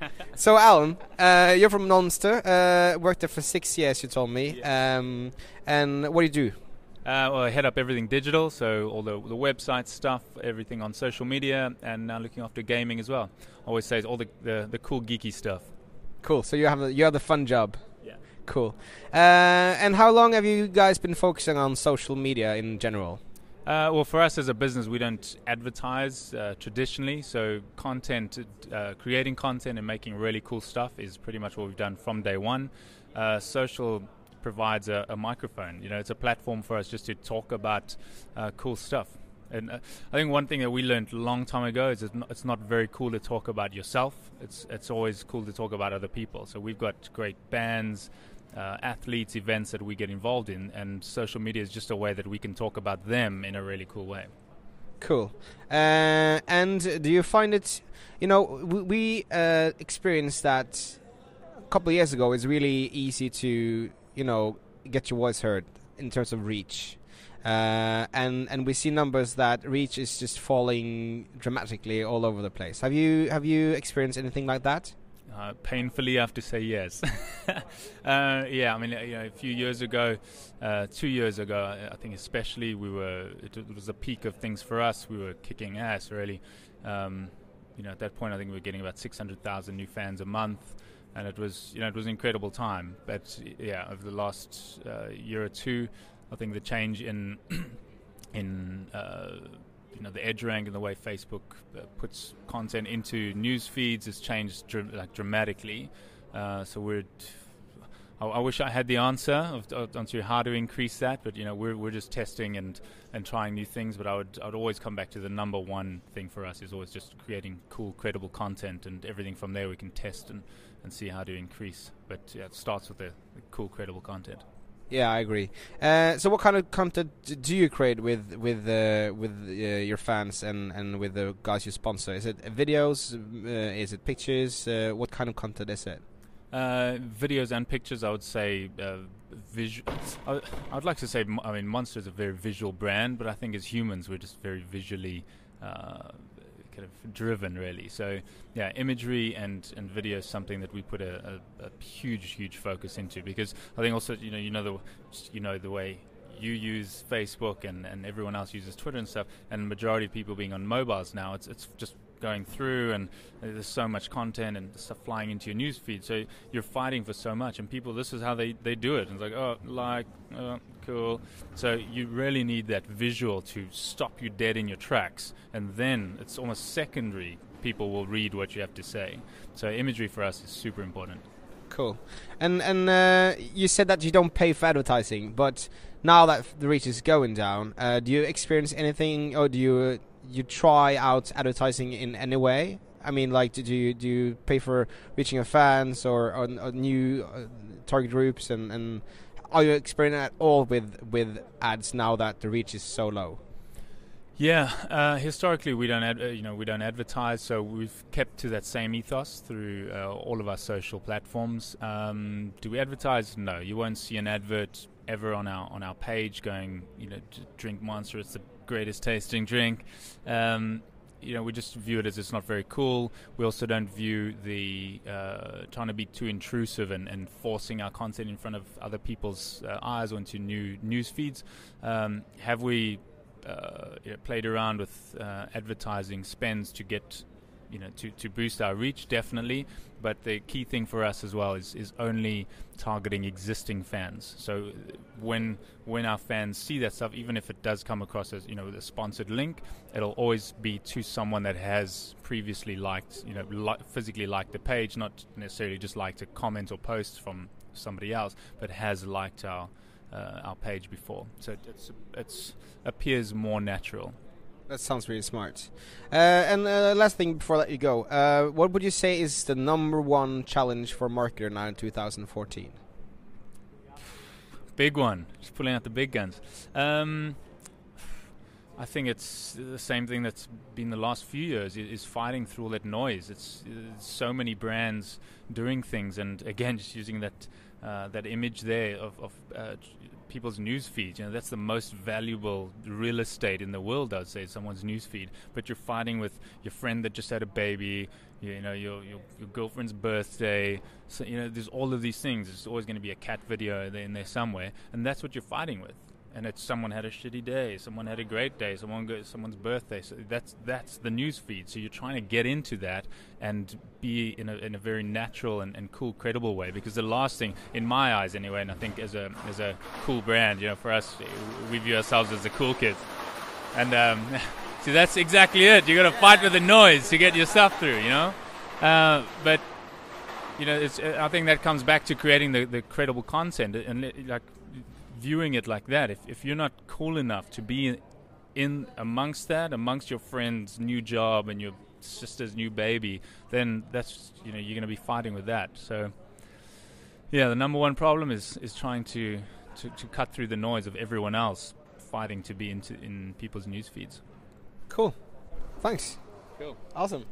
so, Allan, uh, you're from Monster. Uh, worked there for six years, you told me. Yeah. Um, and what do you do? Uh, well, I head up everything digital, so all the, the website stuff, everything on social media, and now looking after gaming as well. always say all the, the, the cool geeky stuff. Cool. So you have the, you have the fun job. Yeah. Cool. Uh, and how long have you guys been focusing on social media in general? Uh, well, for us as a business, we don't advertise uh, traditionally. So, content, uh, creating content and making really cool stuff is pretty much what we've done from day one. Uh, social provides a, a, microphone. You know, it's a platform for us just to talk about uh, cool stuff. And uh, I think one thing that we learned a long time ago is it's not, it's not very cool to talk about yourself. It's it's always cool to talk about other people. So we've got great bands, uh, athletes, events that we get involved in, and social media is just a way that we can talk about them in a really cool way. Cool. Uh, and do you find it, you know, we, uh, experienced that a couple of years ago. It's really easy to, you know, get your voice heard in terms of reach. Uh, and and we see numbers that reach is just falling dramatically all over the place. Have you have you experienced anything like that? Uh, painfully, I have to say yes. uh, yeah, I mean, you know, a few years ago, uh, two years ago, I think especially, we were it, was a peak of things for us. We were kicking ass, really. Um, you know, at that point, I think we were getting about 600,000 new fans a month, and it was, you know, it was an incredible time. But yeah, over the last uh, year or two, I think the change in in uh, you know the EdgeRank and the way Facebook uh, puts content into news feeds has changed dr- like dramatically. Uh, so we're. I, I wish I had the answer of, of, onto how to increase that, but you know we're we're just testing and, and trying new things. But I would I'd always come back to the number one thing for us is always just creating cool, credible content, and everything from there we can test and, and see how to increase. But yeah, it starts with the, the cool, credible content. Yeah, I agree. Uh, so, what kind of content do you create with with uh, with uh, your fans and, and with the guys you sponsor? Is it videos? Uh, is it pictures? Uh, what kind of content is it? Uh, videos and pictures, I would say. visual. I, would like to say. I mean, Monster is a very visual brand, but I think as humans, we're just very visually kind of driven, really. So, yeah, imagery and, and video is something that we put a, a, a, huge, huge focus into because I think also, you know, you know the, you know the way you use Facebook and, and everyone else uses Twitter and stuff, and majority of people being on mobiles now, it's it's just going through and there's so much content and stuff flying into your news feed. So you're fighting for so much. And people this is how they, they do it. And it's like oh like oh, cool. So you really need that visual to stop you dead in your tracks. And then it's almost secondary people will read what you have to say. So imagery for us is super important. Cool. And and uh, you said that you don't pay for advertising but now that the reach is going down uh, do you experience anything or do you you try out advertising in any way? I mean, like, do you do you pay for reaching your fans or, or, or new uh, target groups, and, and are you experimenting at all with with ads now that the reach is so low? Yeah, uh, historically we don't, ad- uh, you know, we don't advertise, so we've kept to that same ethos through uh, all of our social platforms. Um, do we advertise? No, you won't see an advert ever on our on our page going, you know, drink Monster. It's the greatest tasting drink. Um, you know, we just view it as it's not very cool. We also don't view the uh, trying to be too intrusive and, and, forcing our content in front of other people's uh, eyes or into new news feeds. Um, have we uh, you know, played around with uh, advertising spends to get you know to, to boost our reach definitely. But the key thing for us as well is, is only targeting existing fans. So when when our fans see that stuff even if it does come across as you know a sponsored link it'll always be to someone that has previously liked you know li- physically liked the page not necessarily just liked a comment or post from somebody else but has liked our uh, our page before. So it's it's appears more natural that sounds really smart. Uh, and uh, last thing before I let you go, uh, what would you say is the number one challenge for marketer now in 2014? Big one. Just pulling out the big guns. Um, I think it's the same thing that's been the last few years is fighting through all that noise. It's, it's so many brands doing things, and again, just using that uh, that image there of, of uh, people's news feeds. You know, that's the most valuable real estate in the world. I'd say someone's news feed. But you're fighting with your friend that just had a baby. You, know, your, your, your girlfriend's birthday. So you know, there's all of these things. There's always going to be a cat video in there somewhere, and that's what you're fighting with and it's someone had a shitty day, someone had a great day, someone someone's birthday. So that's that's the news feed. So you're trying to get into that and be in a in a very natural and, and cool, credible way. Because the last thing, in my eyes anyway, and I think as a as a cool brand, you know, for us, we view ourselves as the cool kids, and um, see that's exactly it. You got to fight with the noise to get your stuff through, you know. Uh, but you know, I think that comes back to creating the, the credible content and like viewing it like that. If if you're not cool enough to be in, in amongst that, amongst your friend's new job and your sister's new baby, then that's you know you're going to be fighting with that. So yeah, the number one problem is is trying to, to, to cut through the noise of everyone else fighting to be into in people's news feeds. Cool. Thanks. Cool. Awesome.